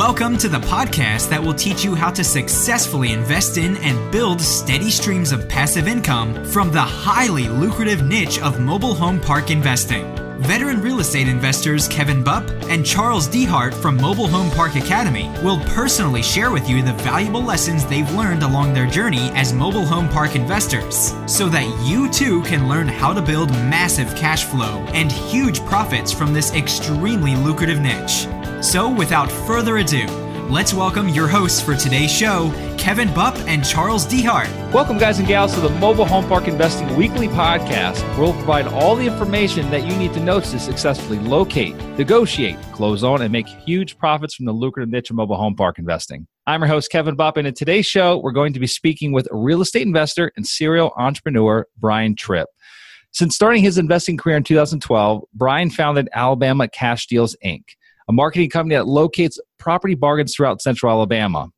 Welcome to the podcast that will teach you how to successfully invest in and build steady streams of passive income from the highly lucrative niche of mobile home park investing. Veteran real estate investors Kevin Bupp and Charles Dehart from Mobile Home Park Academy will personally share with you the valuable lessons they've learned along their journey as mobile home park investors so that you too can learn how to build massive cash flow and huge profits from this extremely lucrative niche. So, without further ado, let's welcome your hosts for today's show, Kevin Bupp and Charles Dehart. Welcome, guys and gals, to the Mobile Home Park Investing Weekly Podcast, where we'll provide all the information that you need to know to successfully locate, negotiate, close on, and make huge profits from the lucrative niche of mobile home park investing. I'm your host, Kevin Bupp, and in today's show, we're going to be speaking with real estate investor and serial entrepreneur Brian Trippe. Since starting his investing career in 2012, Brian founded Alabama Cash Deals Inc a marketing company that locates property bargains throughout central Alabama.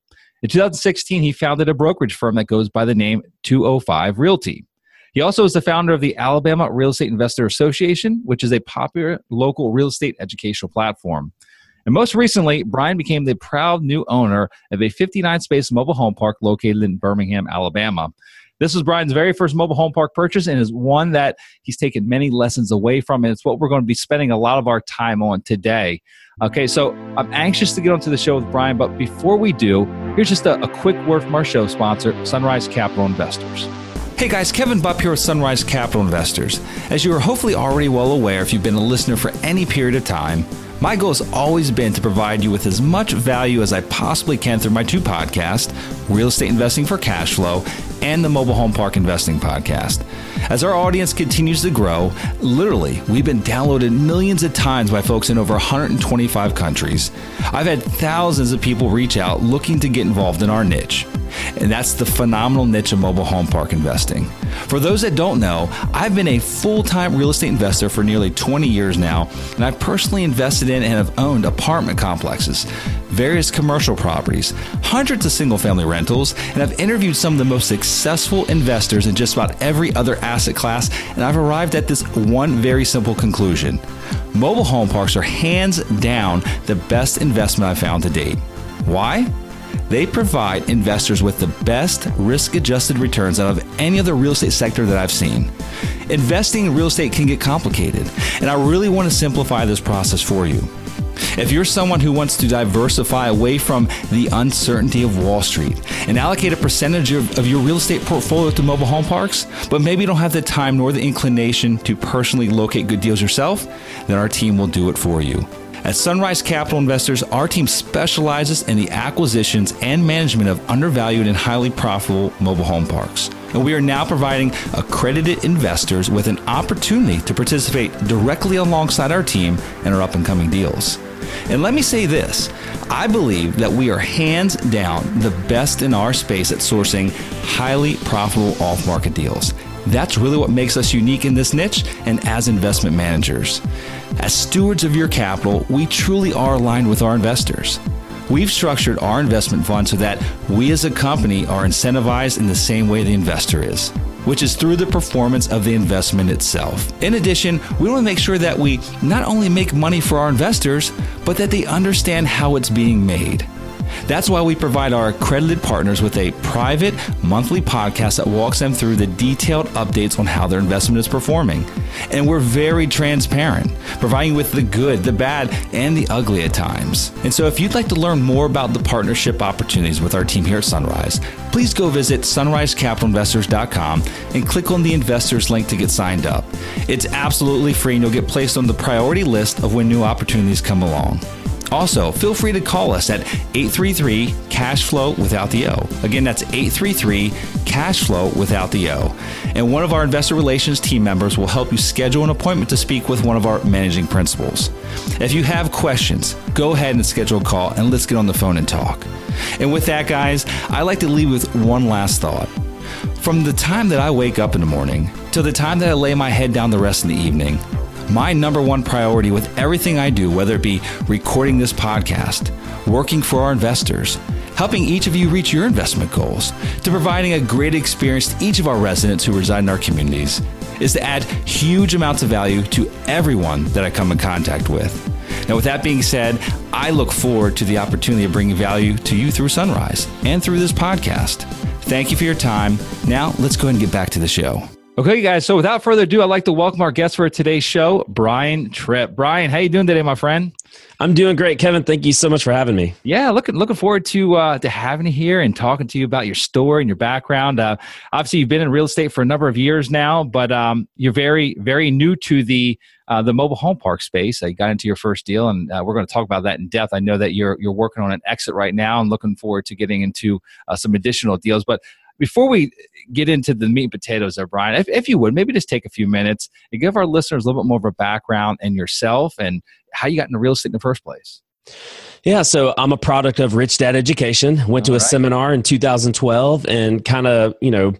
In 2016, he founded a brokerage firm that goes by the name 205 Realty. He also is the founder of the Alabama Real Estate Investor Association, which is a popular local real estate educational platform. And most recently, Brian became the proud new owner of a 59 space mobile home park located in Birmingham, Alabama. This was Brian's very first mobile home park purchase and is one that he's taken many lessons away from. And it's what we're going to be spending a lot of our time on today. Okay, so I'm anxious to get onto the show with Brian, but before we do, here's just a, a quick word from our show sponsor, Sunrise Capital Investors. Hey guys, Kevin Bupp here with Sunrise Capital Investors. As you are hopefully already well aware if you've been a listener for any period of time, my goal has always been to provide you with as much value as I possibly can through my two podcasts, Real Estate Investing for Cash Flow and the Mobile Home Park Investing Podcast. As our audience continues to grow, literally, we've been downloaded millions of times by folks in over 125 countries. I've had thousands of people reach out looking to get involved in our niche. And that's the phenomenal niche of mobile home park investing. For those that don't know, I've been a full time real estate investor for nearly 20 years now, and I've personally invested in and have owned apartment complexes, various commercial properties, hundreds of single family rentals, and I've interviewed some of the most successful investors in just about every other asset class, and I've arrived at this one very simple conclusion. Mobile home parks are hands down the best investment I've found to date. Why? They provide investors with the best risk adjusted returns out of any other real estate sector that I've seen. Investing in real estate can get complicated, and I really want to simplify this process for you. If you're someone who wants to diversify away from the uncertainty of Wall Street and allocate a percentage of, of, your real estate portfolio to mobile home parks, but maybe you don't have the time nor the inclination to personally locate good deals yourself, then our team will do it for you. At Sunrise Capital Investors, our team specializes in the acquisitions and management of undervalued and highly profitable mobile home parks. And we are now providing accredited investors with an opportunity to participate directly alongside our team in our up and coming deals. And let me say this I believe that we are hands down the best in our space at sourcing highly profitable off market deals. That's really what makes us unique in this niche and as investment managers. As stewards of your capital, we truly are aligned with our investors. We've structured our investment fund so that we as a company are incentivized in the same way the investor is, which is through the performance of the investment itself. In addition, we want to make sure that we not only make money for our investors, but that they understand how it's being made. That's why we provide our accredited partners with a private monthly podcast that walks them through the detailed updates on how their investment is performing. And we're very transparent, providing with the good, the bad, and the ugly at times. And so if you'd like to learn more about the partnership opportunities with our team here at Sunrise, please go visit sunrisecapitalinvestors.com and click on the investors link to get signed up. It's absolutely free and you'll get placed on the priority list of when new opportunities come along. Also, feel free to call us at 833 Cash Flow without the O. Again, that's 833 Cash Flow without the O. And one of our investor relations team members will help you schedule an appointment to speak with one of our managing principals. If you have questions, go ahead and schedule a call and let's get on the phone and talk. And with that, guys, I like to leave with one last thought. From the time that I wake up in the morning till the time that I lay my head down the rest of the evening, my number one priority with everything I do, whether it be recording this podcast, working for our investors, helping each of you reach your investment goals, to providing a great experience to each of our residents who reside in our communities, is to add huge amounts of value to everyone that I come in contact with. Now, with that being said, I look forward to the opportunity of bringing value to you through Sunrise and through this podcast. Thank you for your time. Now, let's go ahead and get back to the show. Okay, guys. So without further ado, I'd like to welcome our guest for today's show, Brian Trippe. Brian, how you doing today, my friend? I'm doing great, Kevin. Thank you so much for having me. Yeah, looking looking forward to uh, to having you here and talking to you about your story and your background. Uh, obviously, you've been in real estate for a number of years now, but um, you're very very new to the uh, the mobile home park space. I got into your first deal, and uh, we're going to talk about that in depth. I know that you're you're working on an exit right now, and looking forward to getting into uh, some additional deals. But before we get into the meat and potatoes there, Brian, if, if you would, maybe just take a few minutes and give our listeners a little bit more of a background and yourself and how you got into real estate in the first place. Yeah, so I'm a product of Rich Dad Education. Went All to a right. seminar in 2012 and kind of, you know,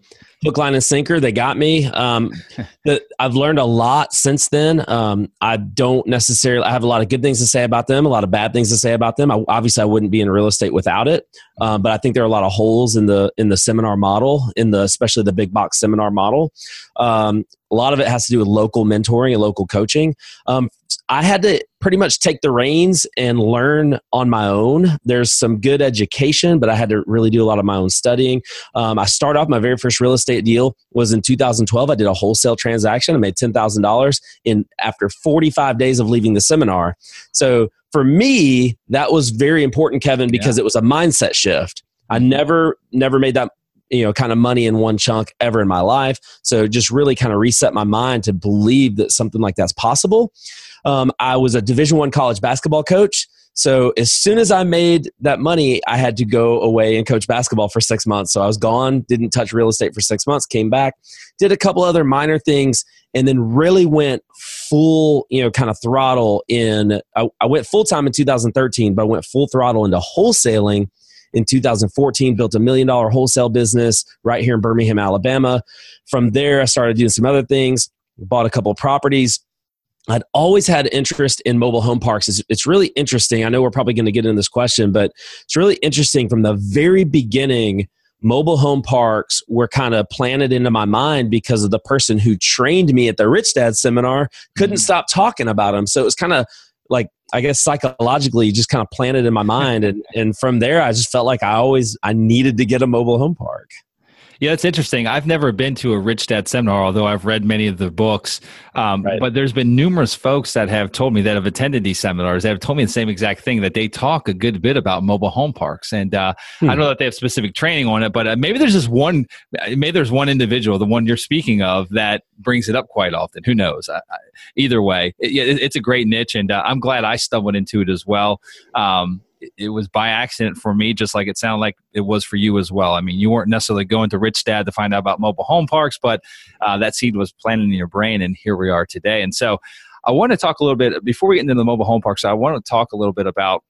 hook, line, and sinker. They got me. Um, the, I've learned a lot since then. Um, I don't necessarily. I have a lot of good things to say about them, a lot of bad things to say about them. I, obviously, I wouldn't be in real estate without it. Um, but I think there are a lot of holes in the in the seminar model, in the especially the big box seminar model. A lot of it has to do with local mentoring and local coaching. Um, I had to pretty much take the reins and learn on my own. There's some good education, but I had to really do a lot of my own studying. Um, I started off my very first real estate deal was in 2012. I did a wholesale transaction. I made ten thousand dollars in after 45 days of leaving the seminar. So for me, that was very important, Kevin, because yeah. it was a mindset shift. I never never made that you know kind of money in one chunk ever in my life. So just really kind of reset my mind to believe that something like that's possible. Um, i was a division one college basketball coach. So as soon as i made that money i had to go away and coach basketball for six months. So i was gone didn't touch real estate for six months came back did a couple other minor things and then really went full you know kind of throttle in i, I went full-time in 2013 but i went full throttle into wholesaling in 2014, built a million dollar wholesale business right here in Birmingham, Alabama. From there, I started doing some other things, bought a couple of properties. I'd always had interest in mobile home parks. It's, it's really interesting. I know we're probably going to get into this question, but it's really interesting from the very beginning mobile home parks were kind of planted into my mind because of the person who trained me at the Rich Dad seminar couldn't mm-hmm. stop talking about them. So it was kind of like I guess psychologically just kind of planted in my mind and and from there I just felt like I always I needed to get a mobile home park. Yeah, it's interesting. I've never been to a Rich Dad seminar, although I've read many of the books. Um, right. But there's been numerous folks that have told me that have attended these seminars. They have told me the same exact thing that they talk a good bit about mobile home parks, and uh, hmm. I know that they have specific training on it. But uh, maybe there's just one. Maybe there's one individual, the one you're speaking of, that brings it up quite often. Who knows? I, I, either way, it, it's a great niche, and uh, I'm glad I stumbled into it as well. Um, it was by accident for me, just like it sounded like it was for you as well. I mean, you weren't necessarily going to Rich Dad to find out about mobile home parks, but uh, that seed was planted in your brain, and here we are today. And so, I want to talk a little bit before we get into the mobile home parks. I want to talk a little bit about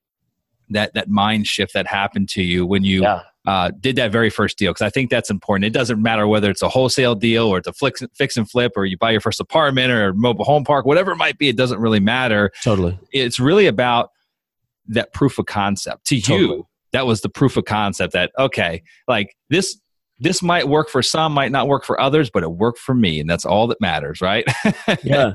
that that mind shift that happened to you when you yeah. uh, did that very first deal because I think that's important. It doesn't matter whether it's a wholesale deal or it's a fix, fix and flip or you buy your first apartment or mobile home park, whatever it might be. It doesn't really matter. Totally, it's really about that proof of concept. To totally. you that was the proof of concept that okay like this this might work for some might not work for others but it worked for me and that's all that matters right? Yeah.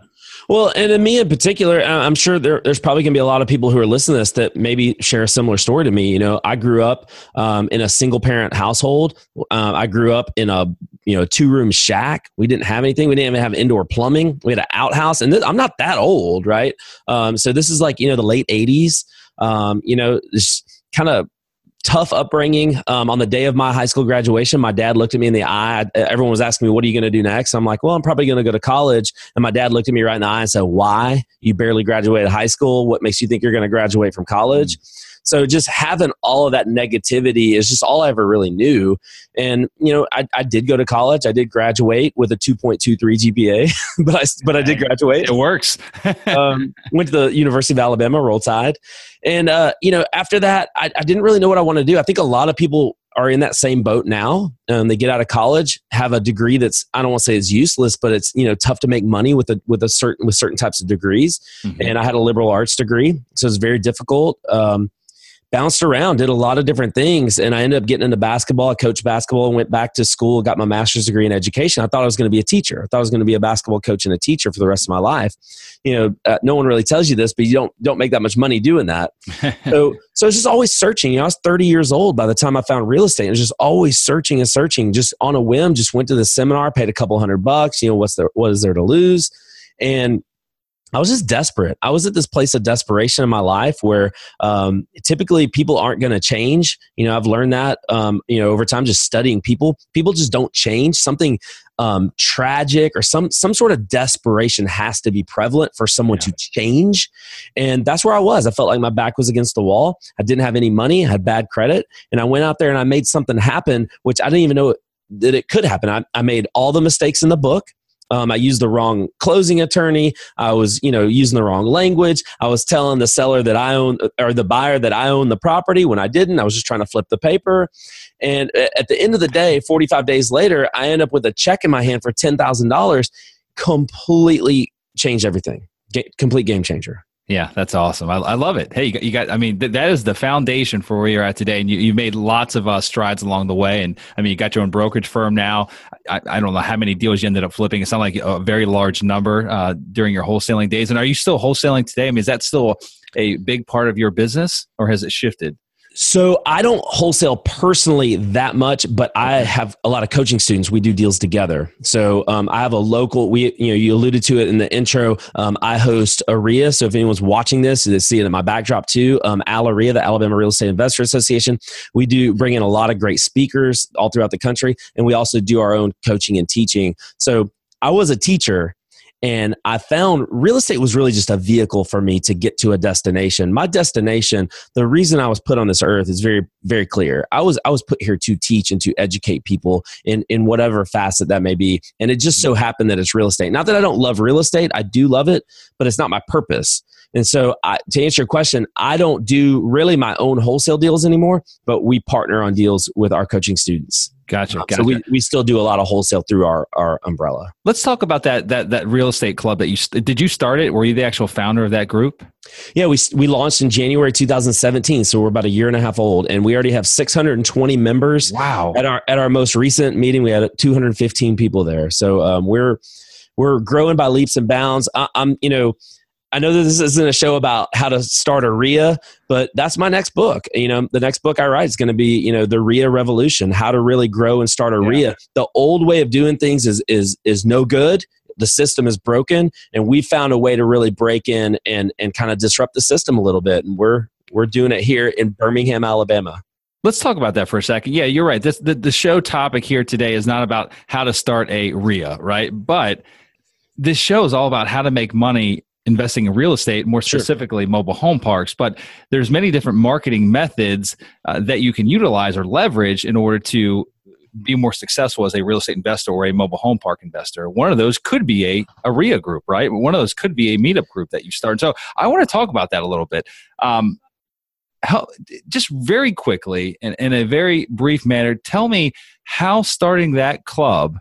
Well and in me in particular i'm sure there, there's probably going to be a lot of people who are listening to this that maybe share a similar story to me you know? I grew up um, in a single parent household. Uh, i grew up in a you know two room shack. We didn't have anything. We didn't even have indoor plumbing. We had an outhouse and this, i'm not that old right? Um, so this is like you know the late 80s um, you know, this kind of tough upbringing. Um, on the day of my high school graduation, my dad looked at me in the eye. Everyone was asking me, "What are you going to do next?" I'm like, "Well, I'm probably going to go to college." And my dad looked at me right in the eye and said, "Why? You barely graduated high school. What makes you think you're going to graduate from college?" So just having all of that negativity is just all I ever really knew. And you know, I, I did go to college. I did graduate with a 2.23 GPA, but I but I did graduate. It works. um, went to the University of Alabama, Roll Tide, and uh, you know, after that, I, I didn't really know what I wanted to do. I think a lot of people are in that same boat now. Um, they get out of college, have a degree that's I don't want to say is useless, but it's you know tough to make money with a with a certain with certain types of degrees. Mm-hmm. And I had a liberal arts degree, so it's very difficult. Um, bounced around, did a lot of different things, and I ended up getting into basketball. I coached basketball, went back to school, got my master's degree in education. I thought I was going to be a teacher. I thought I was going to be a basketball coach and a teacher for the rest of my life. You know, uh, no one really tells you this, but you don't don't make that much money doing that. so, so it's just always searching. You know, I was 30 years old by the time I found real estate. I was just always searching and searching, just on a whim. Just went to the seminar, paid a couple hundred bucks. You know, what's there? What is there to lose? And I was just desperate. I was at this place of desperation in my life where um, typically people aren't going to change. You know, I've learned that, um, you know, over time just studying people. People just don't change. Something um, tragic or some some sort of desperation has to be prevalent for someone yeah. to change. And that's where I was. I felt like my back was against the wall. I didn't have any money. I had bad credit, and I went out there and I made something happen, which I didn't even know that it could happen. I, I made all the mistakes in the book. Um, I used the wrong closing attorney. I was, you know, using the wrong language. I was telling the seller that I own or the buyer that I own the property when I didn't. I was just trying to flip the paper. And at the end of the day, 45 days later, I end up with a check in my hand for $10,000. Completely changed everything. Complete game changer. Yeah, that's awesome. I, I love it. Hey, you got, you got I mean, th- that is the foundation for where you're at today. And you, you made lots of uh, strides along the way. And I mean, you got your own brokerage firm now. I, I don't know how many deals you ended up flipping. It sounded like a very large number uh, during your wholesaling days. And are you still wholesaling today? I mean, is that still a big part of your business or has it shifted? So I don't wholesale personally that much, but I have a lot of coaching students. We do deals together. So um, I have a local. We you know you alluded to it in the intro. Um, I host ARIA. So if anyone's watching this, they see it in my backdrop too. Um, ALAREIA, the Alabama Real Estate Investor Association. We do bring in a lot of great speakers all throughout the country, and we also do our own coaching and teaching. So I was a teacher and I found real estate was really just a vehicle for me to get to a destination. My destination, the reason I was put on this earth is very, very clear. I was I was put here to teach and to educate people in, in whatever facet that may be. And it just so happened that it's real estate. Not that I don't love real estate, I do love it, but it's not my purpose. And so, I, to answer your question, I don't do really my own wholesale deals anymore, but we partner on deals with our coaching students. Gotcha. gotcha. So we, we still do a lot of wholesale through our, our umbrella. Let's talk about that that that real estate club that you did. You start it? Were you the actual founder of that group? Yeah, we we launched in January 2017, so we're about a year and a half old, and we already have 620 members. Wow! At our at our most recent meeting, we had 215 people there. So um, we're we're growing by leaps and bounds. I, I'm you know I know that this isn't a show about how to start a REIA, but that's my next book. You know, the next book I write is going to be, you know, the REIA revolution, how to really grow and start a yeah. REIA. The old way of doing things is is is no good. The system is broken, and we found a way to really break in and and kind of disrupt the system a little bit. And we're we're doing it here in Birmingham, Alabama. Let's talk about that for a second. Yeah, you're right. This the, the show topic here today is not about how to start a REIA, right? But this show is all about how to make money investing in real estate, more specifically sure. mobile home parks. But there's many different marketing methods uh, that you can utilize or leverage in order to be more successful as a real estate investor or a mobile home park investor. One of those could be a, a REIA group, right? One of those could be a meetup group that you start. So I want to talk about that a little bit. Um, how, just very quickly, in, in a very brief manner, tell me how starting that club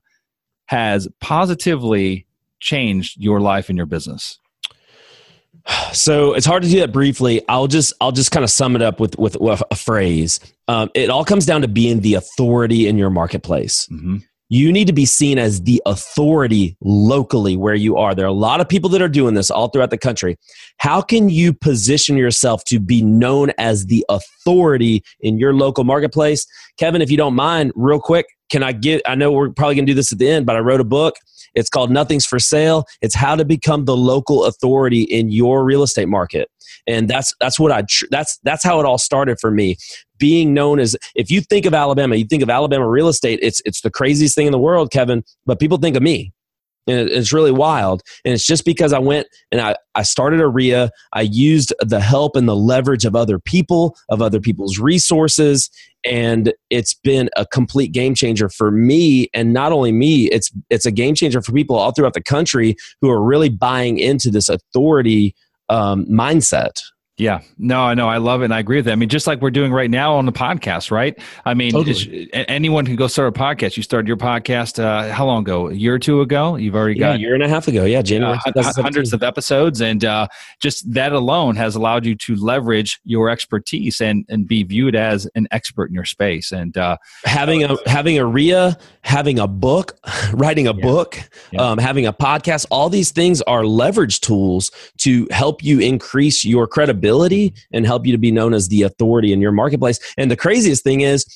has positively changed your life and your business. So it's hard to do that briefly. I'll just I'll just kind of sum it up with with, with a phrase. Um, it all comes down to being the authority in your marketplace. Mm-hmm. You need to be seen as the authority locally where you are. There are a lot of people that are doing this all throughout the country. How can you position yourself to be known as the authority in your local marketplace? Kevin, if you don't mind, real quick, can I get? I know we're probably gonna do this at the end, but I wrote a book it's called Nothing's for Sale. It's how to become the local authority in your real estate market. And that's that's what I that's that's how it all started for me. Being known as if you think of Alabama, you think of Alabama real estate, it's it's the craziest thing in the world, Kevin, but people think of me and it's really wild. And it's just because i went and I, I started REIA. i used the help and the leverage of other people of other people's resources and it's been a complete game changer for me. And not only me it's it's a game changer for people all throughout the country who are really buying into this authority um, mindset Yeah, no, I know. I love it. And I agree with that. I mean, just like we're doing right now on the podcast, right? I mean, totally. anyone can go start a podcast. You started your podcast uh, how long ago? A year or two ago? You've already yeah, got a year and a half ago. Yeah, January. Uh, hundreds of episodes, and uh, just that alone has allowed you to leverage your expertise and and be viewed as an expert in your space. And uh, having a having a REIA, having a book, writing a yeah. book, yeah. Um, having a podcast, all these things are leverage tools to help you increase your credibility credibility and help you to be known as the authority in your marketplace. And the craziest thing is,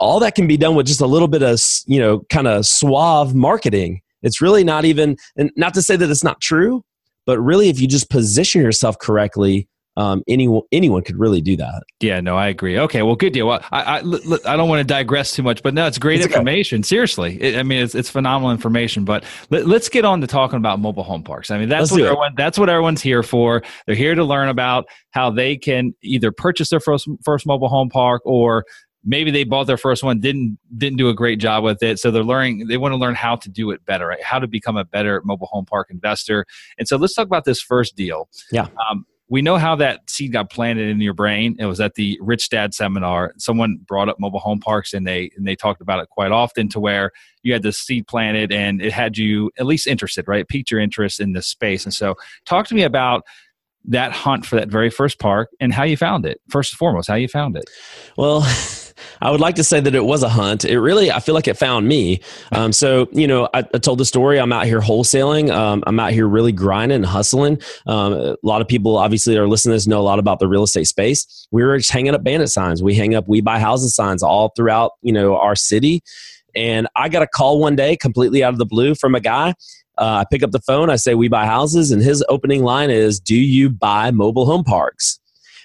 all that can be done with just a little bit of, you know, kind of suave marketing. It's really not even, and not to say that it's not true, but really, if you just position yourself correctly, um, anyone anyone could really do that. Yeah, no, I agree. Okay, well, good deal. Well, I I, I don't want to digress too much, but no, it's great it's information. Okay. Seriously, it, I mean, it's it's phenomenal information. But let, us get on to talking about mobile home parks. I mean, that's let's what everyone that's what everyone's here for. They're here to learn about how they can either purchase their first first mobile home park or maybe they bought their first one didn't didn't do a great job with it so they're learning they want to learn how to do it better right how to become a better mobile home park investor and so let's talk about this first deal yeah um, we know how that seed got planted in your brain. It was at the Rich Dad seminar. Someone brought up mobile home parks, and they and they talked about it quite often. To where you had this seed planted, and it had you at least interested, right? It piqued your interest in this space. And so, talk to me about that hunt for that very first park and how you found it. First and foremost, how you found it. Well. I would like to say that it was a hunt. It really, I feel like it found me. Um, so, you know, I, I, told the story. I'm out here wholesaling. Um, I'm out here really grinding and hustling. Um, a lot of people, obviously, are listening to this know a lot about the real estate space. We were just hanging up bandit signs. We hang up "We buy houses" signs all throughout, you know, our city. And I got a call one day, completely out of the blue, from a guy. Uh, I pick up the phone. I say, "We buy houses," and his opening line is, "Do you buy mobile home parks?"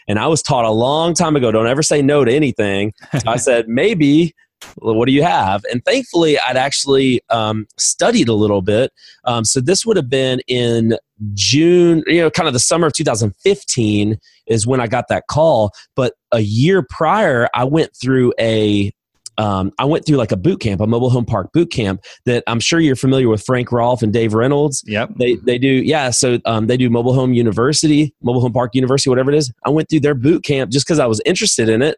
And I was taught a long time ago don't ever say no to anything. So I said, maybe. What do you have? And thankfully, I'd actually um, studied a little bit. Um, so this would have been in June, you know, kind of the summer of 2015 is when I got that call. But a year prior, I went through a um, I went through like a boot camp, a mobile home park boot camp that I'm sure you're familiar with Frank Rolfe and Dave Reynolds. Yep. They, they do, yeah. So um, they do mobile home university, mobile home park university, whatever it is. I went through their boot camp just because I was interested in it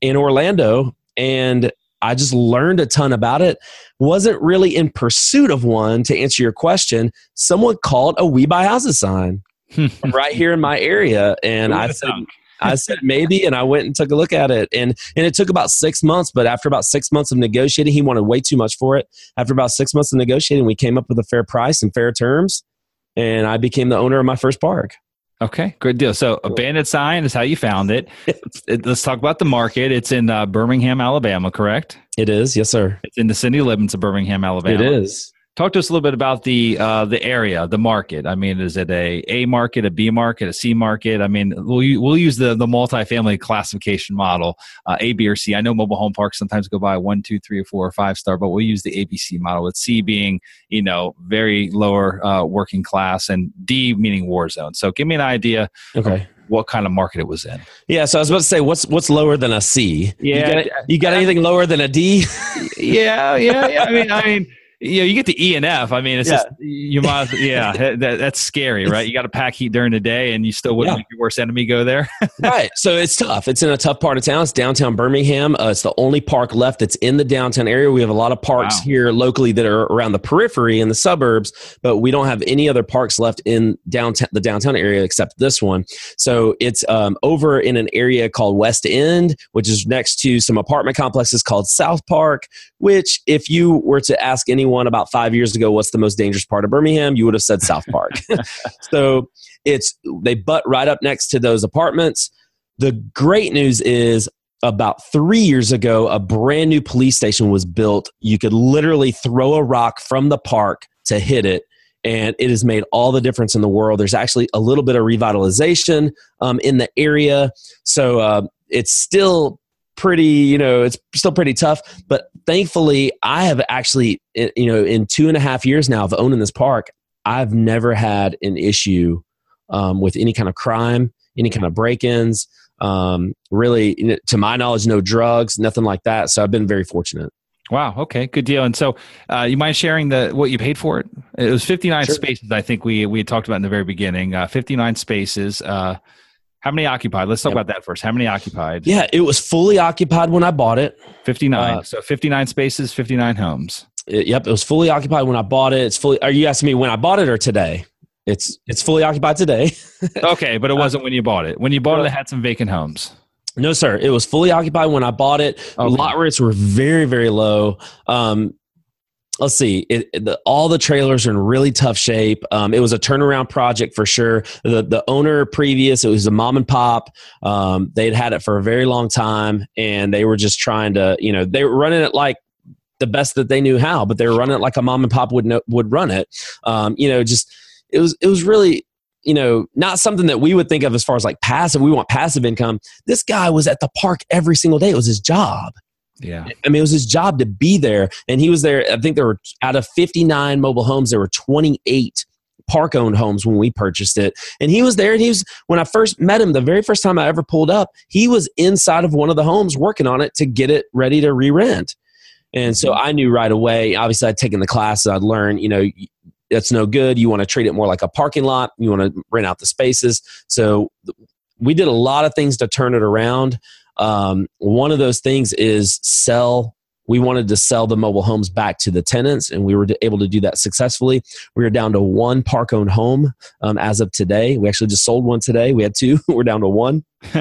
in Orlando. And I just learned a ton about it. Wasn't really in pursuit of one to answer your question. Someone called a We Buy Houses sign right here in my area. And I said, I said maybe, and I went and took a look at it, and and it took about six months. But after about six months of negotiating, he wanted way too much for it. After about six months of negotiating, we came up with a fair price and fair terms, and I became the owner of my first park. Okay, good deal. So, a bandit sign is how you found it. Let's talk about the market. It's in uh, Birmingham, Alabama, correct? It is, yes, sir. It's in the city limits of Birmingham, Alabama. It is. Talk to us a little bit about the uh, the area, the market. I mean, is it a A market, a B market, a C market? I mean, we'll we'll use the the multifamily classification model, uh, A, B, or C. I know mobile home parks sometimes go by one, two, three, or four, or five star, but we'll use the ABC model. With C being you know very lower uh, working class, and D meaning war zone. So, give me an idea. Okay what kind of market it was in. Yeah, so I was about to say, what's what's lower than a C? Yeah, you got, you got anything lower than a D? yeah, yeah, yeah. I mean, I mean, you know, you get the E and F. I mean, it's yeah. just you might, yeah, that, that's scary, right? You got to pack heat during the day, and you still wouldn't yeah. make your worst enemy go there. right. So it's tough. It's in a tough part of town. It's downtown Birmingham. Uh, it's the only park left that's in the downtown area. We have a lot of parks wow. here locally that are around the periphery in the suburbs, but we don't have any other parks left in downtown the downtown area except this one. So it's um, over in an area called West End, which is next to some apartment complexes called South Park. Which, if you were to ask anyone anyone about five years ago what's the most dangerous part of Birmingham, you would have said South Park. so it's they butt right up next to those apartments. The great news is about three years ago, a brand new police station was built. You could literally throw a rock from the park to hit it. And it has made all the difference in the world. There's actually a little bit of revitalization um, in the area. So uh, it's still pretty, you know, it's still pretty tough. But thankfully, I have actually, you know, in two and a half years now of owning this park, I've never had an issue um, with any kind of crime, any kind of break ins. Um, really, to my knowledge, no drugs, nothing like that. So I've been very fortunate. Wow. Okay. Good deal. And so, uh, you mind sharing the what you paid for it? It was fifty nine sure. spaces. I think we we had talked about in the very beginning. Uh, fifty nine spaces. Uh, How many occupied? Let's talk about that first. How many occupied? Yeah, it was fully occupied when I bought it. 59. Uh, so 59 spaces, 59 homes. It, yep, it was fully occupied when I bought it. It's fully Are you asking me when I bought it or today? It's it's fully occupied today. okay, but it wasn't uh, when you bought it. When you bought it, it had some vacant homes. No, sir. It was fully occupied when I bought it. Okay. Lot rates were very, very low. Um, let's see it, the, all the trailers are in really tough shape. Um, it was a turnaround project for sure. The, the owner previous it was a mom and pop. Um, they'd had it for a very long time and they were just trying to you know they were running it like the best that they knew how but they were running it like a mom and pop would know, would run it. Um, you know just it was it was really you know not something that we would think of as far as like passive we want passive income. This guy was at the park every single day. It was his job yeah. I mean, it was his job to be there. And he was there. I think there were out of 59 mobile homes, there were 28 park owned homes when we purchased it. And he was there. And he was, when I first met him, the very first time I ever pulled up, he was inside of one of the homes working on it to get it ready to re rent. And so mm-hmm. I knew right away, obviously, I'd taken the class, I'd learned, you know, that's no good. You want to treat it more like a parking lot. You want to rent out the spaces. So we did a lot of things to turn it around. Um, one of those things is sell. We wanted to sell the mobile homes back to the tenants, and we were able to do that successfully. We are down to one park owned home um, as of today. We actually just sold one today. We had two. we're down to one,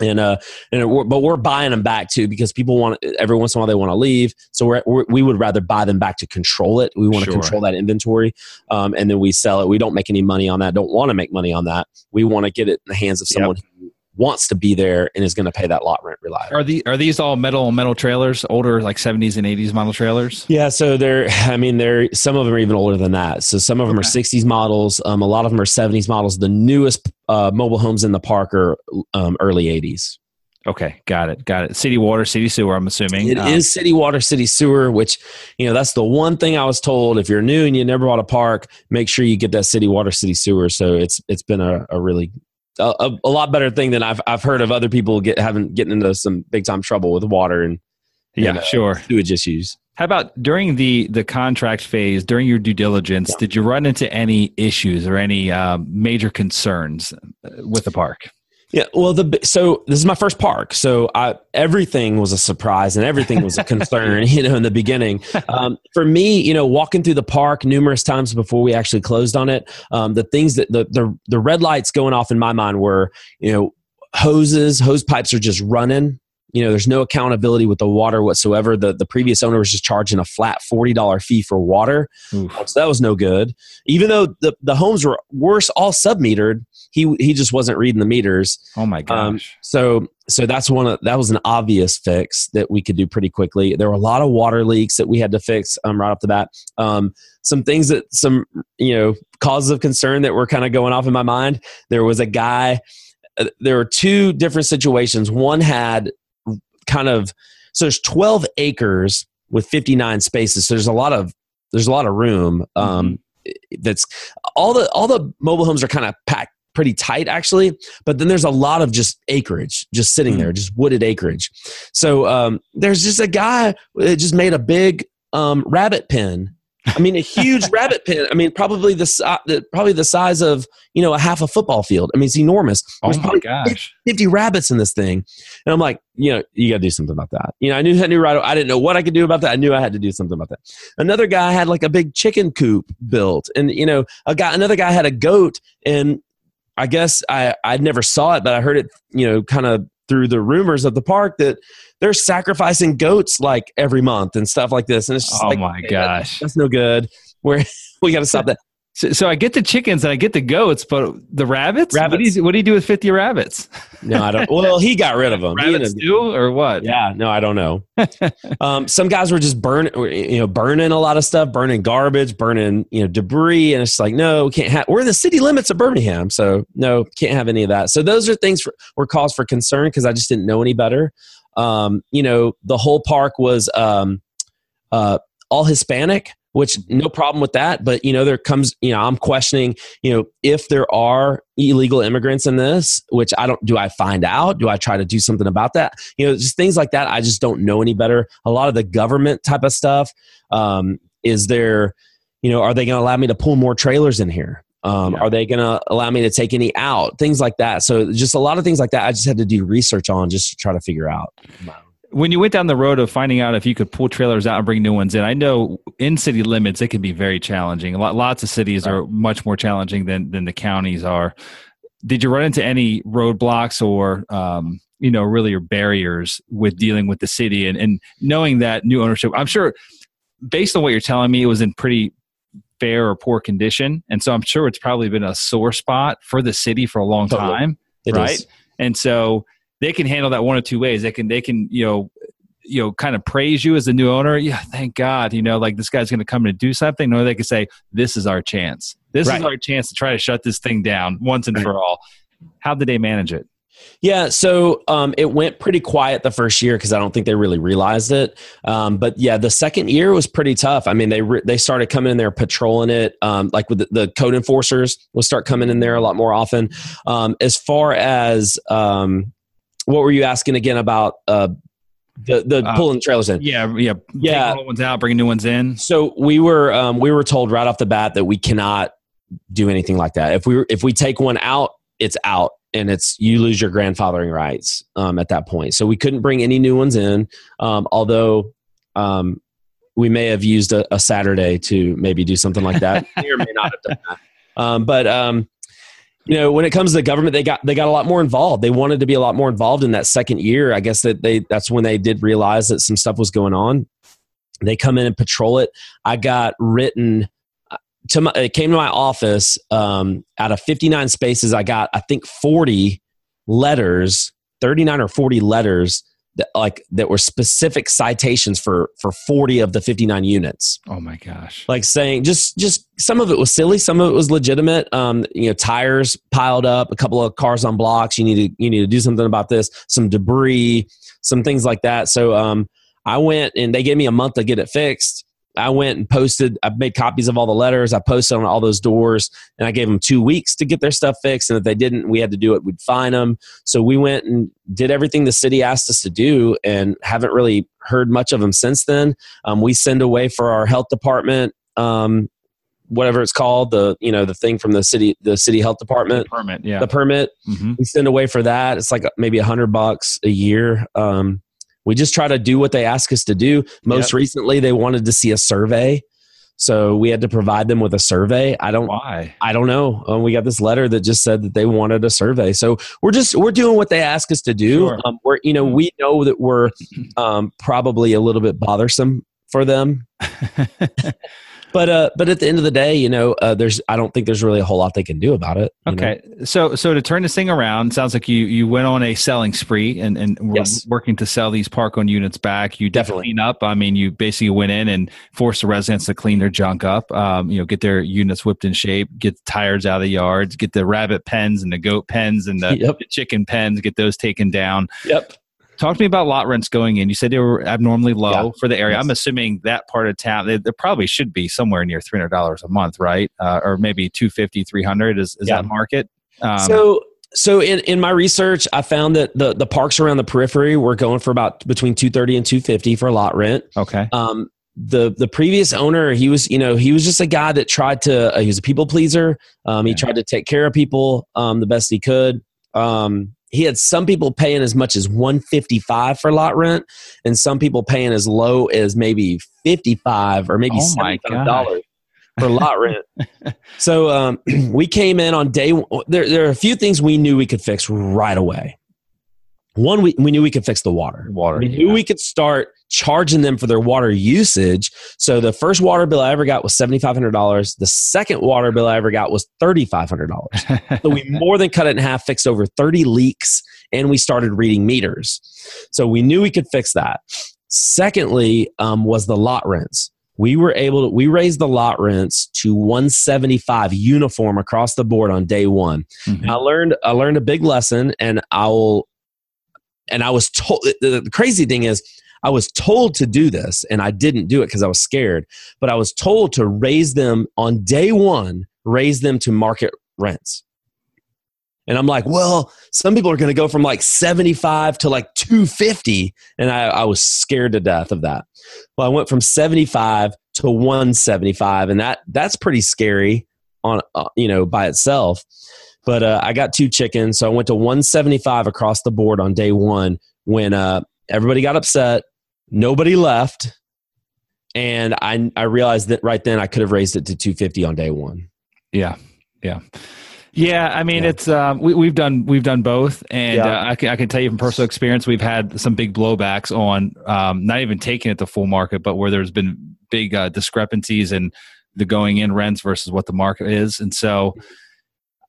and uh, and it, but we're buying them back too because people want every once in a while they want to leave. So we're, we're, we would rather buy them back to control it. We want to sure. control that inventory, um, and then we sell it. We don't make any money on that. Don't want to make money on that. We want to get it in the hands of someone yep. who wants to be there and is going to pay that lot rent reliably. Are the are these all metal metal trailers, older like 70s and 80s model trailers? Yeah, so they're I mean they're some of them are even older than that. So some of them okay. are 60s models, um, a lot of them are 70s models. The newest uh, mobile homes in the park are um, early 80s. Okay, got it, got it. City water, city sewer. I'm assuming it um, is city water, city sewer. Which you know that's the one thing I was told. If you're new and you never bought a park, make sure you get that city water, city sewer. So it's it's been a, a really a, a, lot better thing than I've I've heard of other people get having getting into some big time trouble with water and yeah, and, uh, sure sewage issues. How about during the the contract phase, during your due diligence, yeah. did you run into any issues or any uh, major concerns uh, with the park? Yeah, well, the so this is my first park, so I, everything was a surprise and everything was a concern, you know, in the beginning. Um, for me, you know, walking through the park numerous times before we actually closed on it, um, the things that the, the the red lights going off in my mind were, you know, hoses, hose pipes are just running you know there's no accountability with the water whatsoever. The the previous owner was just charging a flat $40 fee for water. Oof. so that was no good. Even though the, the homes were worse all submetered he he just wasn't reading the meters. Oh my um, gosh. um, so so that's one of that was an obvious fix that we could do pretty quickly. There were a lot of water leaks that we had to fix um, right off the bat. Um, some things that some you know causes of concern that were kind of going off in my mind. There was a guy uh, there were two different situations. One had kind of so there's 12 acres with 59 spaces so there's a lot of there's a lot of room um, mm-hmm. that's all the all the mobile homes are kind of packed pretty tight actually but then there's a lot of just acreage just sitting mm-hmm. there just wooded acreage so um, there's just a guy that just made a big um, rabbit pen I mean, a huge rabbit pen. I mean, probably the, the probably the size of you know a half a football field. I mean, it's enormous. Oh There's my gosh, fifty rabbits in this thing, and I'm like, you know, you got to do something about that. You know, I knew I knew right. I didn't know what I could do about that. I knew I had to do something about that. Another guy had like a big chicken coop built, and you know, a guy, another guy had a goat, and I guess I I never saw it, but I heard it, you know, kind of through the rumors of the park that they're sacrificing goats like every month and stuff like this. And it's just oh like, my gosh, that, that's no good. Where we got to stop that. So, so, I get the chickens and I get the goats, but the rabbits? rabbits. What, do you, what do you do with 50 rabbits? No, I don't. Well, he got rid of them. rabbits too, or what? Yeah, no, I don't know. um, some guys were just burning, you know, burning a lot of stuff, burning garbage, burning, you know, debris. And it's like, no, we can't have, we're in the city limits of Birmingham. So no, can't have any of that. So those are things for, were cause for concern because I just didn't know any better. Um, you know, the whole park was um, uh, all Hispanic, which no problem with that. But you know, there comes, you know, I'm questioning, you know, if there are illegal immigrants in this, which I don't. Do I find out? Do I try to do something about that? You know, just things like that. I just don't know any better. A lot of the government type of stuff. Um, is there, you know, are they going to allow me to pull more trailers in here? Um, yeah. Are they going to allow me to take any out? Things like that. So just a lot of things like that. I just had to do research on just to try to figure out. When you went down the road of finding out if you could pull trailers out and bring new ones in, I know in city limits it can be very challenging. Lots of cities are much more challenging than than the counties are. Did you run into any roadblocks or um, you know really your barriers with dealing with the city and, and knowing that new ownership? I'm sure based on what you're telling me, it was in pretty fair or poor condition. And so I'm sure it's probably been a sore spot for the city for a long totally. time. It right. Is. And so they can handle that one or two ways. They can, they can, you know, you know, kind of praise you as the new owner. Yeah, thank God, you know, like this guy's going to come and do something. No, they can say, this is our chance. This right. is our chance to try to shut this thing down once and right. for all. How did they manage it? Yeah, so um, it went pretty quiet the first year because I don't think they really realized it. Um, but yeah, the second year was pretty tough. I mean, they re- they started coming in there patrolling it, um, like with the, the, code enforcers will start coming in there a lot more often. Um, as far as um, what were you asking again about? Uh, the the uh, pulling trailers in. Yeah, yeah, yeah. Old ones out, bringing new ones in. So we were um, we were told right off the bat that we cannot do anything like that. If we if we take one out, it's out and it's you lose your grandfathering rights um, at that point. So we couldn't bring any new ones in, um, although um, we may have used a, a, Saturday to maybe do something like that. may or may not have done that. Um, but um, you know, when it comes to the government, they got they got a lot more involved. They wanted to be a lot more involved in that second year. I guess that they that's when they did realize that some stuff was going on. They come in and patrol it. I got written to my, it came to my office. Um, out of 59 spaces, I got I think 40 letters, 39 or 40 letters that like that were specific citations for for 40 of the 59 units. Oh my gosh! Like saying just just some of it was silly, some of it was legitimate. Um, you know, tires piled up, a couple of cars on blocks. You need to you need to do something about this. Some debris, some things like that. So um, I went and they gave me a month to get it fixed. I went and posted, I made copies of all the letters. I posted on all those doors and I gave them two weeks to get their stuff fixed. And if they didn't, we had to do it, we'd fine them. So we went and did everything the city asked us to do and haven't really heard much of them since then. Um, we send away for our health department. Um, whatever it's called the you know the thing from the city the city health department the permit yeah the permit mm-hmm. we send away for that it's like maybe a hundred bucks a year um, we just try to do what they ask us to do. Most yep. recently, they wanted to see a survey. So we had to provide them with a survey. I don't why. I don't know. Um, we got this letter that just said that they wanted a survey. So we're just we're doing what they ask us to do. Sure. Um, we're you know we know that we're um, probably a little bit bothersome for them. but uh, but at the end of the day, you know, uh, there's I don't think there's really a whole lot they can do about it. Okay, know? so so to turn this thing around, sounds like you you went on a selling spree and and we're yes. working to sell these park owned units back. You definitely clean up. I mean, you basically went in and forced the residents to clean their junk up. Um, you know, get their units whipped in shape, get the tires out of the yards, get the rabbit pens and the goat pens and the, yep. the chicken pens, get those taken down. Yep. Talk to me about lot rents going in. You said they were abnormally low yeah. for the area. Yes. I'm assuming that part of town, they, they, probably should be somewhere near $300 a month, right? Uh, or maybe 250 300 is, is yeah. that market? Um, so, so in, in my research, I found that the, the parks around the periphery were going for about between 230 and 250 for a lot rent. Okay. Um, the the previous owner he was you know he was just a guy that tried to uh, he was a people pleaser um, he tried to take care of people um, the best he could um, he had some people paying as much as 155 for lot rent and some people paying as low as maybe 55 or maybe oh $75 for lot rent. so um, we came in on day one. There, there are a few things we knew we could fix right away. One, we, we knew we could fix the water. Water. We knew we could start charging them for their water usage. So the first water bill I ever got was seventy five hundred dollars. The second water bill I ever got was thirty five hundred dollars. so we more than cut it in half, fixed over thirty leaks, and we started reading meters. So we knew we could fix that. Secondly, um, was the lot rents. We were able to we raised the lot rents to 175 uniform across the board on day one. Mm-hmm. I learned I learned a big lesson, and I will and I was told the crazy thing is I was told to do this and I didn't do it because I was scared, but I was told to raise them on day one, raise them to market rents. And I'm like, well, some people are going to go from like 75 to like 250. And I, I was scared to death of that. Well, I went from 75 to 175, and that that's pretty scary on uh, you know by itself. But uh, I got two chickens, so I went to 175 across the board on day one when uh, everybody got upset, nobody left, and I I realized that right then I could have raised it to 250 on day one. Yeah, yeah. Yeah, I mean yeah. it's um, we, have done we've done both, and yeah. uh, I, can, I can tell you from personal experience, we've had some big blowbacks on um, not even taking it to full market, but where there's been big uh, discrepancies in the going in rents versus what the market is, and so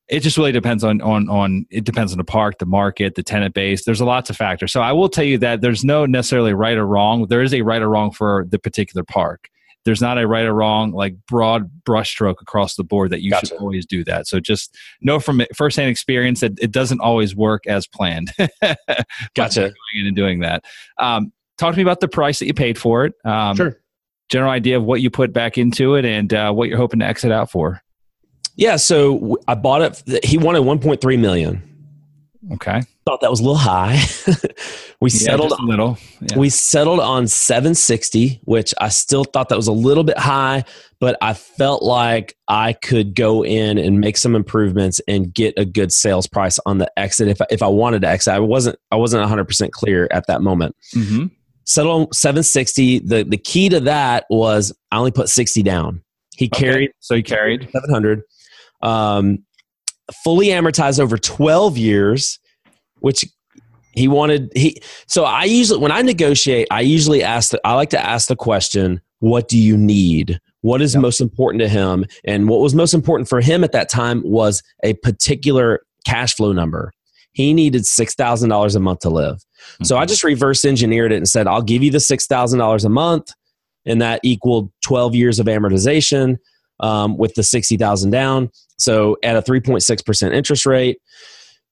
it just really depends on on on it depends on the park, the market, the tenant base. There's a lots of factors. So I will tell you that there's no necessarily right or wrong. There is a right or wrong for the particular park. There's not a right or wrong like broad brushstroke across the board that you gotcha. should always do that. So just know from firsthand experience that it doesn't always work as planned. gotcha. Going in and doing that. Um, talk to me about the price that you paid for it. Um, sure. General idea of what you put back into it and uh, what you're hoping to exit out for. Yeah, so I bought it. He wanted 1.3 million. Okay. Thought that was a little high. we yeah, settled a little. Yeah. We settled on 760, which I still thought that was a little bit high, but I felt like I could go in and make some improvements and get a good sales price on the exit if if I wanted to exit. I wasn't I wasn't 100% clear at that moment. Mm-hmm. Settled on 760. The the key to that was I only put 60 down. He okay. carried so he carried 700 um, fully amortized over 12 years, which he wanted he so i usually when i negotiate i usually ask the, i like to ask the question what do you need? What is yep. most important to him? And what was most important for him at that time was a particular cash flow number. He needed $6000 a month to live. Mm-hmm. so i just reverse engineered it and said i'll give you the $6000 a month and that equaled 12 years of amortization um, with the 60000 down so at a 3.6% interest rate.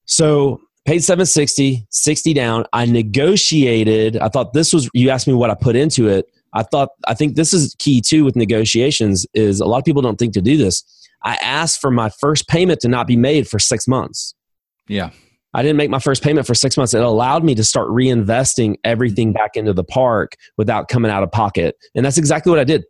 So paid 760, 60 down. I negotiated. I thought this was you asked me what I put into it. I thought I think this is key too with negotiations is a lot of people don't think to do this. I asked for my first payment to not be made for 6 months. Yeah. I didn't make my first payment for 6 months. It allowed me to start reinvesting everything back into the park without coming out of pocket. And that's exactly what I did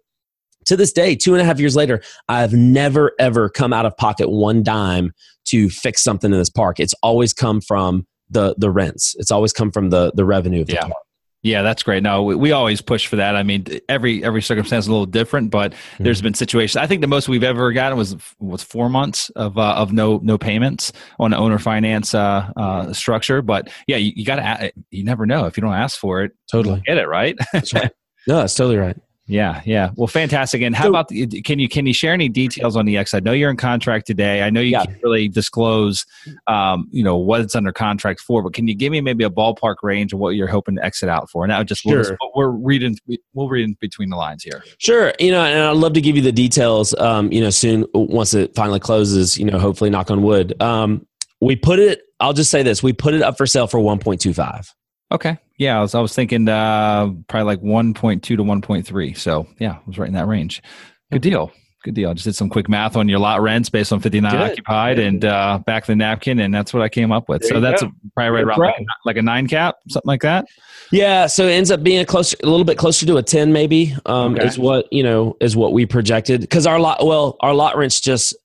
to this day, two and a half years later, I've never ever come out of pocket one dime to fix something in this park. It's always come from the the rents. It's always come from the the revenue of the yeah. park. Yeah, that's great. No, we, we, always push for that. I mean, every every circumstance is a little different, but mm-hmm. there's been situations. I think the most we've ever gotten was was four months of uh, of no no payments on owner finance uh, uh, structure. But yeah, you, you got to you never know if you don't ask for it. Totally get it right. that's right. No, that's totally right. Yeah, yeah. Well, fantastic. And how so, about the, can you can you share any details on the X? I know you're in contract today. I know you yeah. can't really disclose, um, you know, what it's under contract for. But can you give me maybe a ballpark range of what you're hoping to exit out for? Now, just sure. we're reading we'll read in between the lines here. Sure. You know, and I'd love to give you the details. Um, you know, soon once it finally closes. You know, hopefully, knock on wood. Um, we put it. I'll just say this: we put it up for sale for 1.25. Okay. Yeah, I was, I was thinking uh, probably like 1.2 to 1.3. So yeah, I was right in that range. Good deal. Good deal. I just did some quick math on your lot rents based on 59 Good. occupied Good. and uh, back the napkin, and that's what I came up with. There so that's a, probably right around like, like, a nine cap, something like that. Yeah, so it ends up being a closer, a little bit closer to a 10, maybe. Um, okay. Is what you know is what we projected because our lot. Well, our lot rents just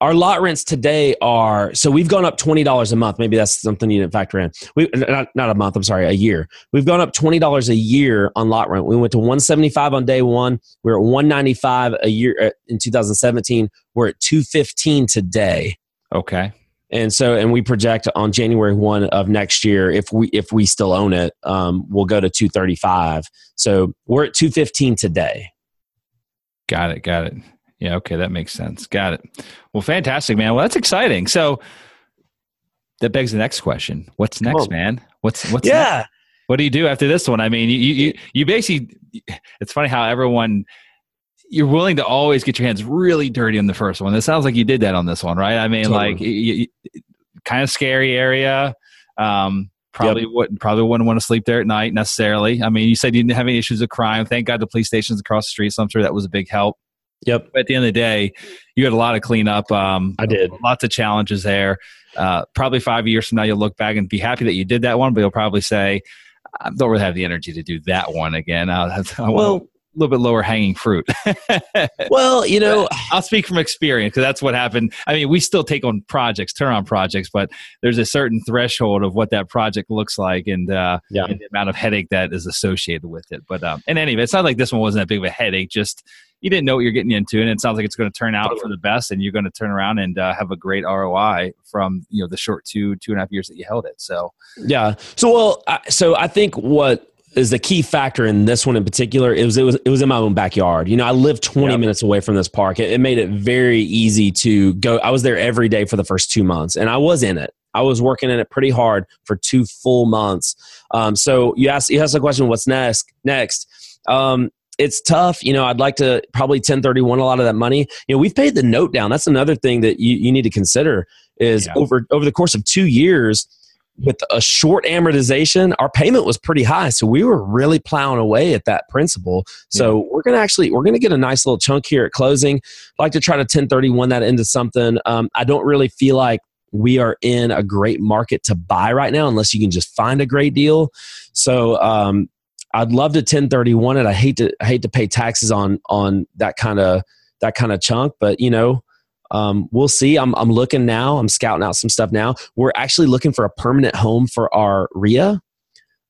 our lot rents today are so we've gone up $20 a month. Maybe that's something you didn't factor in. We not, not a month i'm sorry a year. We've gone up $20 a year on lot rent. We went to 175 on day one. We are at 195 a year uh, in 2017 we're at 215 today. Okay. And so and we project on january 1 of next year if we if we still own it um, we'll go to 235 so we're at 215 today. Got it got it yeah, okay, that makes sense. Got it. Well, fantastic, man. Well, that's exciting. So that begs the next question. What's next, man? What's what's yeah. Next? What do you do after this one? I mean, you you you basically it's funny how everyone you're willing to always get your hands really dirty on the first one. It sounds like you did that on this one, right? I mean, totally. like you, you, kind of scary area. Um, probably yep. wouldn't probably wouldn't want to sleep there at night necessarily. I mean, you said you didn't have any issues of crime. Thank God the police station's across the street, so I'm sure that was a big help. Yep. But at the end of the day, you had a lot of cleanup. Um, I did. Lots of challenges there. Uh, probably five years from now, you'll look back and be happy that you did that one, but you'll probably say, I don't really have the energy to do that one again. I, I well, a little bit lower hanging fruit. well, you know, I'll speak from experience because that's what happened. I mean, we still take on projects, turn on projects, but there's a certain threshold of what that project looks like and, uh, yeah. and the amount of headache that is associated with it. But um, in any event, it's not like this one wasn't that big of a headache. Just you didn't know what you're getting into, and it sounds like it's going to turn out for the best, and you're going to turn around and uh, have a great ROI from you know the short two two and a half years that you held it. So yeah, so well, so I think what is the key factor in this one in particular. It was it was it was in my own backyard. You know, I lived 20 yep. minutes away from this park. It, it, made it very easy to go. I was there every day for the first two months, and I was in it. I was working in it pretty hard for two full months. Um, so you asked you asked the question, what's next? Next. Um, it's tough. You know, I'd like to probably 1031 a lot of that money. You know, we've paid the note down. That's another thing that you, you need to consider is yeah. over over the course of two years, with a short amortization, our payment was pretty high. So we were really plowing away at that principal. So yeah. we're gonna actually we're gonna get a nice little chunk here at closing. I'd like to try to 1031 that into something. Um, I don't really feel like we are in a great market to buy right now unless you can just find a great deal. So um, I'd love to 1031 it. I hate to I hate to pay taxes on on that kind of that kind of chunk, but you know, um, we'll see. I'm, I'm looking now. I'm scouting out some stuff now. We're actually looking for a permanent home for our REIA.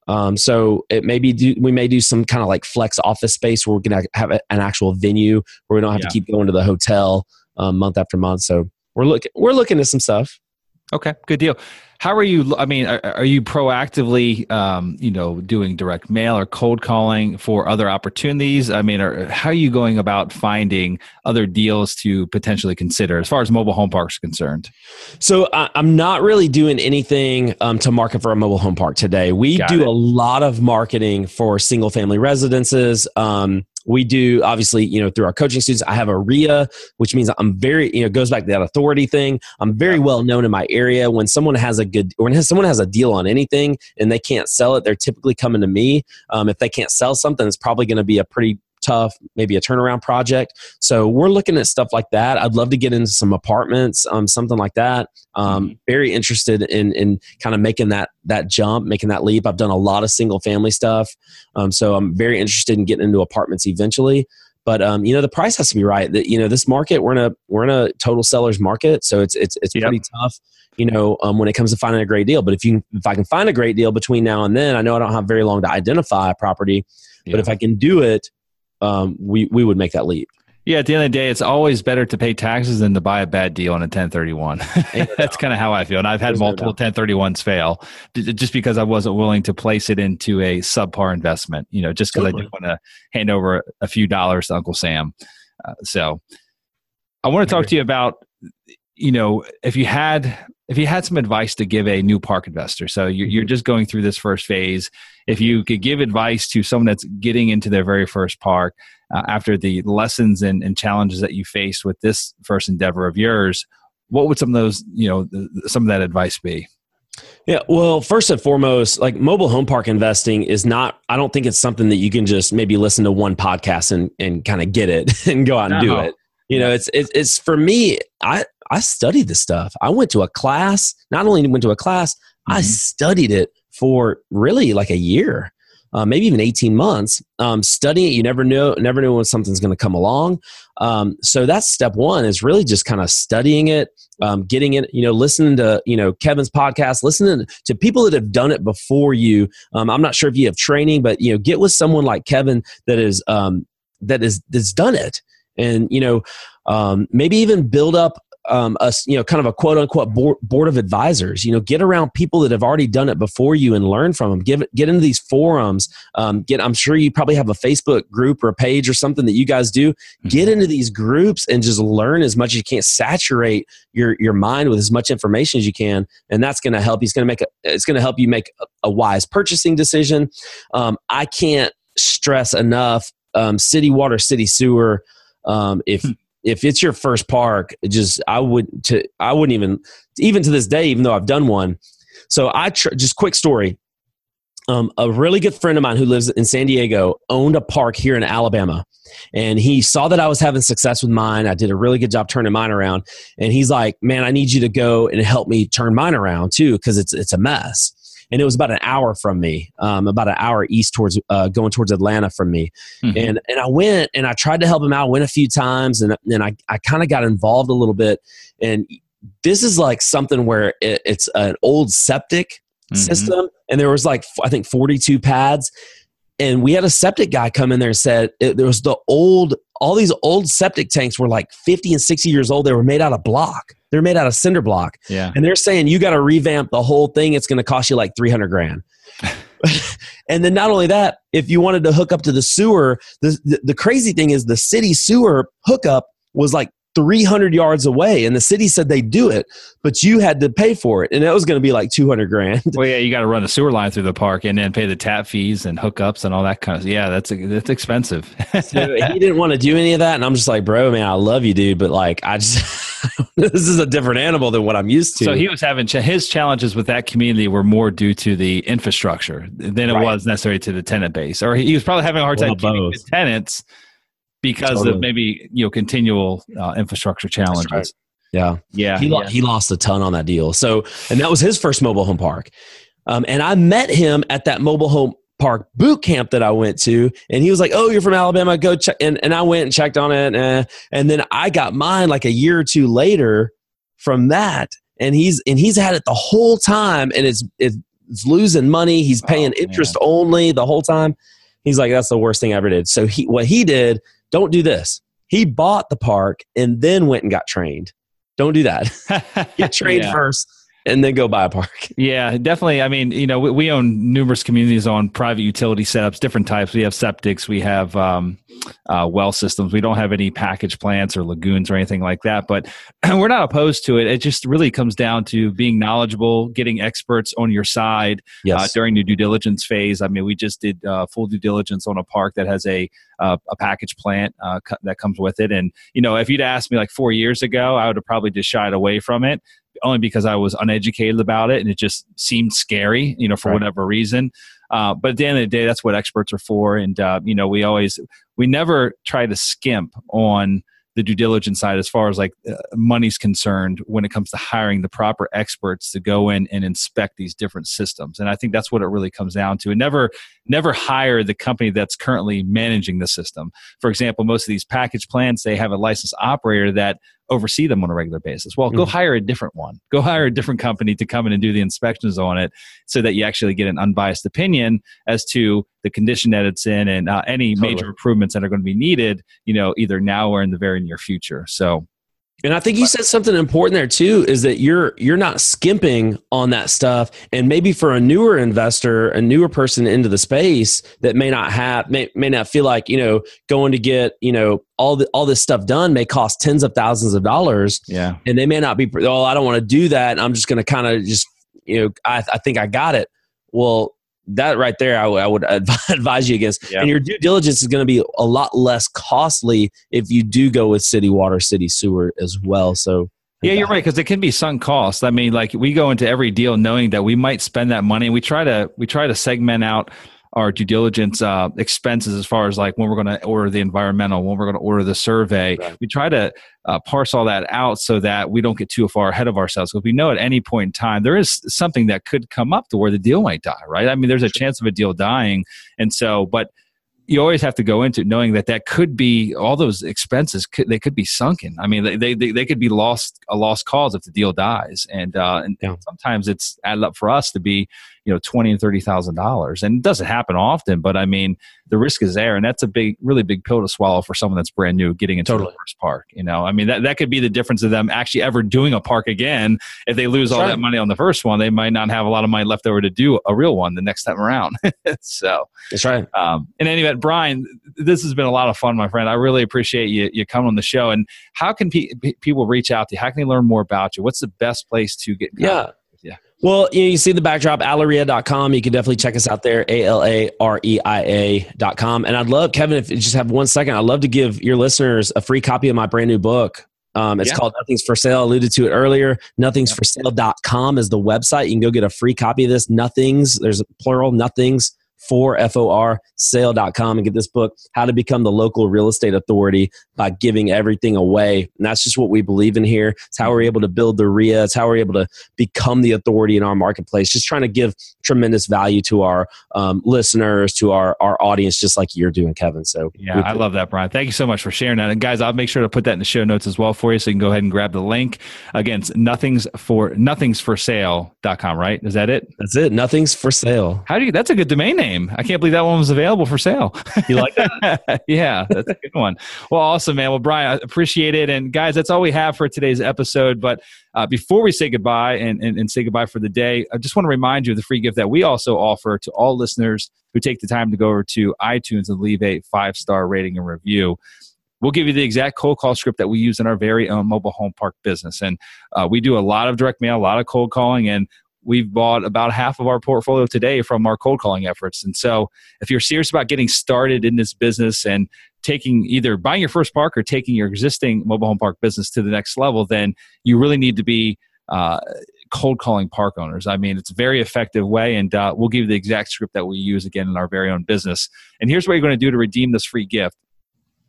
Um, so it may be do, we may do some kind of like flex office space where we're going to have a, an actual venue where we don't have yeah. to keep going to the hotel um, month after month. So we're looking we're looking at some stuff. Okay, good deal. How are you? I mean, are, are you proactively, um, you know, doing direct mail or cold calling for other opportunities? I mean, are, how are you going about finding other deals to potentially consider as far as mobile home parks are concerned? So I, am not really doing anything um, to market for a mobile home park today. We Got do it. a lot of marketing for single family residences. Um, we do obviously you know through our coaching students i have a REIA which means i'm very you know goes back to that authority thing. I'm very well known in my area. When someone has a good when someone has a deal on anything and they can't sell it they're typically coming to me. Um, if they can't sell something it's probably going to be a pretty tough, maybe a turnaround project. So we're looking at stuff like that. I'd love to get into some apartments, um, something like that. Um, mm-hmm. Very interested in in kind of making that that jump, making that leap. I've done a lot of single family stuff, um, so I'm very interested in getting into apartments eventually. But um, you know, the price has to be right. That you know, this market we're in a we're in a total sellers market, so it's it's it's yep. pretty tough. You know, um, when it comes to finding a great deal. But if you if I can find a great deal between now and then, I know I don't have very long to identify a property. Yeah. But if I can do it um, we we would make that leap. Yeah, at the end of the day, it's always better to pay taxes than to buy a bad deal on a 1031. That's kind of how I feel. And I've had There's multiple no 1031s fail just because I wasn't willing to place it into a subpar investment, you know, just because totally. I didn't want to hand over a few dollars to Uncle Sam. Uh, so I want to talk to you about, you know, if you had if you had some advice to give a new park investor, so you're, you're just going through this first phase, if you could give advice to someone that's getting into their very first park uh, after the lessons and, and, challenges that you faced with this first endeavor of yours, what would some of those, you know, some of that advice be? Yeah, well, first and foremost, like mobile home park investing is not, I don't think it's something that you can just maybe listen to one podcast and, and kind of get it and go out and no. do it. You know, it's, it's, it's for me, I, I studied this stuff. I went to a class, not only went to a class, mm-hmm. I studied it for really like a year. Uh, maybe even 18 months um, studying it you never know never know when something's going to come along um, so that's step one is really just kind of studying it um, getting it you know listening to you know kevin's podcast listening to people that have done it before you um, i'm not sure if you have training but you know get with someone like kevin that is um, that is that's done it and you know um, maybe even build up um, a you know kind of a quote unquote board, board of advisors. You know, get around people that have already done it before you and learn from them. Give get into these forums. Um, get I'm sure you probably have a Facebook group or a page or something that you guys do. Mm-hmm. Get into these groups and just learn as much as you can. Saturate your your mind with as much information as you can, and that's going to help. He's going to make a, it's going to help you make a, a wise purchasing decision. Um, I can't stress enough. Um, city water, city sewer. Um, if hmm if it's your first park, just I would to I wouldn't even even to this day, even though I've done one. So I tr- just quick story. Um, a really good friend of mine who lives in San Diego owned a park here in Alabama, and he saw that I was having success with mine. I did a really good job turning mine around, and he's like, "Man, I need you to go and help me turn mine around too, because it's it's a mess." And it was about an hour from me, um, about an hour east towards uh, going towards Atlanta from me. Mm-hmm. And and I went and I tried to help him out. Went a few times, and then I I kind of got involved a little bit. And this is like something where it, it's an old septic mm-hmm. system, and there was like I think forty two pads. And we had a septic guy come in there and said it, there was the old all these old septic tanks were like 50 and 60 years old. They were made out of block. They're made out of cinder block. Yeah. And they're saying you got to revamp the whole thing. It's going to cost you like 300 grand. and then not only that, if you wanted to hook up to the sewer, the, the, the crazy thing is the city sewer hookup was like 300 yards away and the city said they'd do it but you had to pay for it and that was going to be like 200 grand well yeah you got to run the sewer line through the park and then pay the tap fees and hookups and all that kind of stuff. yeah that's that's expensive so he didn't want to do any of that and i'm just like bro man i love you dude but like i just this is a different animal than what i'm used to so he was having his challenges with that community were more due to the infrastructure than it right. was necessary to the tenant base or he was probably having a hard time well, keeping the tenants because totally. of maybe you know continual uh, infrastructure challenges. Right. Yeah, yeah, he, yeah. he lost a ton on that deal. So, and that was his first mobile home park. Um, and I met him at that mobile home park boot camp that I went to, and he was like, "Oh, you're from Alabama? Go check." And, and I went and checked on it, and, and then I got mine like a year or two later from that, and he's and he's had it the whole time, and it's it's, it's losing money. He's oh, paying oh, interest only the whole time. He's like, "That's the worst thing I ever did." So he what he did don't do this. He bought the park and then went and got trained. Don't do that. Get trained yeah. first and then go buy a park. Yeah, definitely. I mean, you know, we, we, own numerous communities on private utility setups, different types. We have septics, we have um, uh, well systems. We don't have any package plants or lagoons or anything like that, but we're not opposed to it. It just really comes down to being knowledgeable, getting experts on your side uh, yes. uh, during the due diligence phase. I mean, we just did uh, full due diligence on a park that has a uh, a package plant uh, that comes with it. And you know, if you'd asked me like four years ago, I would have probably just shied away from it only because I was uneducated about it and it just seemed scary, you know, for right. whatever reason. Uh, but at the end of the day, that's what experts are for. And, uh, you know, we always, we never try to skimp on the due diligence side as far as like uh, money's concerned when it comes to hiring the proper experts to go in and inspect these different systems and i think that's what it really comes down to and never never hire the company that's currently managing the system for example most of these package plants they have a licensed operator that oversee them on a regular basis. Well, mm-hmm. go hire a different one. Go hire a different company to come in and do the inspections on it so that you actually get an unbiased opinion as to the condition that it's in and uh, any totally. major improvements that are going to be needed, you know, either now or in the very near future. So and I think you said something important there too is that you're you're not skimping on that stuff and maybe for a newer investor, a newer person into the space that may not have may, may not feel like, you know, going to get, you know, all the all this stuff done may cost tens of thousands of dollars. Yeah. And they may not be oh, I don't want to do that. I'm just going to kind of just, you know, I I think I got it. Well, that right there, I, w- I would advise you against. And your due diligence is going to be a lot less costly if you do go with city water, city sewer as well. So, yeah, you're right because it can be sunk costs. I mean, like we go into every deal knowing that we might spend that money. We try to we try to segment out our due diligence uh, expenses as far as like when we're going to order the environmental, when we're going to order the survey. Right. We try to uh, parse all that out so that we don't get too far ahead of ourselves because we know at any point in time there is something that could come up to where the deal might die, right? I mean, there's a chance of a deal dying, and so, but you always have to go into knowing that that could be all those expenses could, they could be sunken. I mean they, they, they could be lost a lost cause if the deal dies. And uh, and yeah. sometimes it's added up for us to be you know twenty and thirty thousand dollars. And it doesn't happen often but i mean the risk is there. And that's a big really big pill to swallow for someone that's brand new getting into totally. the first park you know? I mean that, that could be the difference of them actually ever doing a park again. If they lose that's all right. that money on the first one they might not have a lot of money left over to do a real one the next time around. So that's right. um, in any event brian this has been a lot of fun my friend i really appreciate you you coming on the show and how can pe- people reach out to you how can they learn more about you what's the best place to get yeah Yeah. well, you, know, you see the backdrop, alareia.com. You can definitely check us out there, A L A R E I A.com. And I'd love, Kevin, if you just have one second, I'd love to give your listeners a free copy of my brand new book. Um, it's yeah. called Nothing's for Sale. I alluded to it earlier. Nothing's for Nothingsforsale.com is the website. You can go get a free copy of this. Nothings, there's a plural, nothings for F-O-R sale.com and get this book, How to Become the Local Real Estate Authority by Giving Everything Away. And that's just what we believe in here. It's how we're able to build the REIA. It's how we're able to become the authority in our marketplace. Just trying to give tremendous value to our um, listeners, to our, our audience, just like you're doing, Kevin. So yeah, I love that, Brian. Thank you so much for sharing that. And guys, I'll make sure to put that in the show notes as well for you. So you can go ahead and grab the link. Again, nothing's for nothing's for sale.com, right? Is that it? That's it. Nothing's for sale. How do you, that's a good domain name. I can't believe that one was available for sale. You like that? yeah, that's a good one. Well, awesome, man. Well, Brian, I appreciate it. And guys, that's all we have for today's episode. But uh, before we say goodbye and, and, and say goodbye for the day, I just want to remind you of the free gift that we also offer to all listeners who take the time to go over to iTunes and leave a five star rating and review we'll give you the exact cold call script that we use in our very own mobile home park business. And uh, we do a lot of direct mail, a lot of cold calling, and we've bought about half of our portfolio today from our cold calling efforts. And so, if you're serious about getting started in this business and taking either buying your first park or taking your existing mobile home park business to the next level, then you really need to be uh, cold calling park owners. I mean, it's a very effective way, and uh, we'll give you the exact script that we use again in our very own business. And here's what you're going to do to redeem this free gift.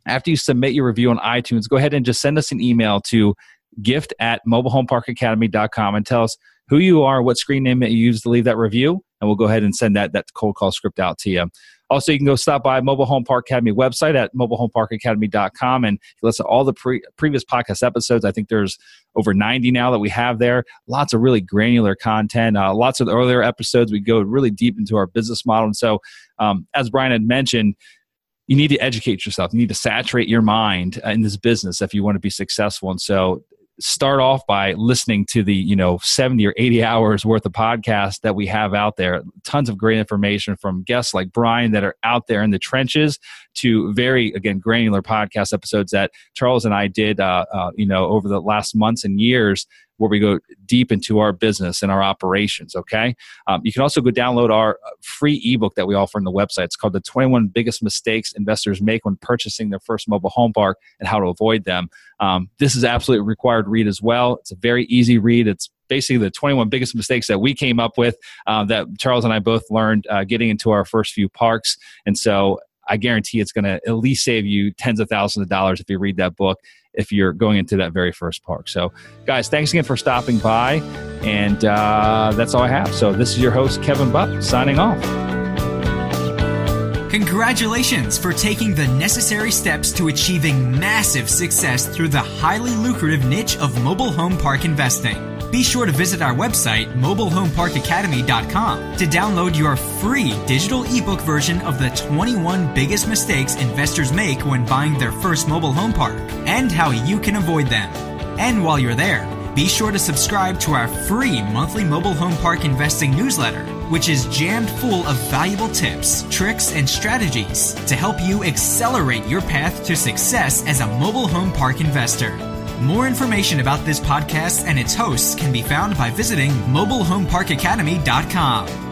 After you submit your review on iTunes, go ahead and just send us an email to gift at mobilehomeparkacademy.com and tell us who you are, what screen name that you use to leave that review, and we'll go ahead and send that, that cold call script out to you. Also, you can go stop by Mobile Home Park Academy website at mobilehomeparkacademy.com and listen to all the pre- previous podcast episodes. I think there's over 90 now that we have there. Lots of really granular content. Uh, lots of the earlier episodes, we go really deep into our business model. And so, um, as Brian had mentioned, you need to educate yourself. You need to saturate your mind in this business if you want to be successful. And so start off by listening to the you know 70 or 80 hours worth of podcast that we have out there. Tons of great information from guests like brian that are out there in the trenches to very again granular podcast episodes that charles and i did uh, uh, you know over the last months and years where we go deep into our business and our operations. Okay. Um, you can also go download our uh, free ebook that we offer on the website. It's called The 21 Biggest Mistakes Investors Make When Purchasing Their First Mobile Home Park and How to Avoid Them. Um, this is absolutely required read as well. It's a very easy read. It's basically the 21 biggest mistakes that we came up with uh, that Charles and I both learned uh, getting into our first few parks. And so I guarantee it's going to at least save you tens of thousands of dollars if you read that book if you're going into that very first park. So, guys, thanks again for stopping by. And uh, that's all I have. So, this is your host, Kevin Bupp, signing off. Congratulations for taking the necessary steps to achieving massive success through the highly lucrative niche of mobile home park investing. Be sure to visit our website, mobilehomeparkacademy.com, to download your free digital ebook version of the 21 biggest mistakes investors make when buying their first mobile home park and how you can avoid them. And while you're there, be sure to subscribe to our free monthly mobile home park investing newsletter, which is jammed full of valuable tips, tricks, and strategies to help you accelerate your path to success as a mobile home park investor. More information about this podcast and its hosts can be found by visiting mobilehomeparkacademy.com.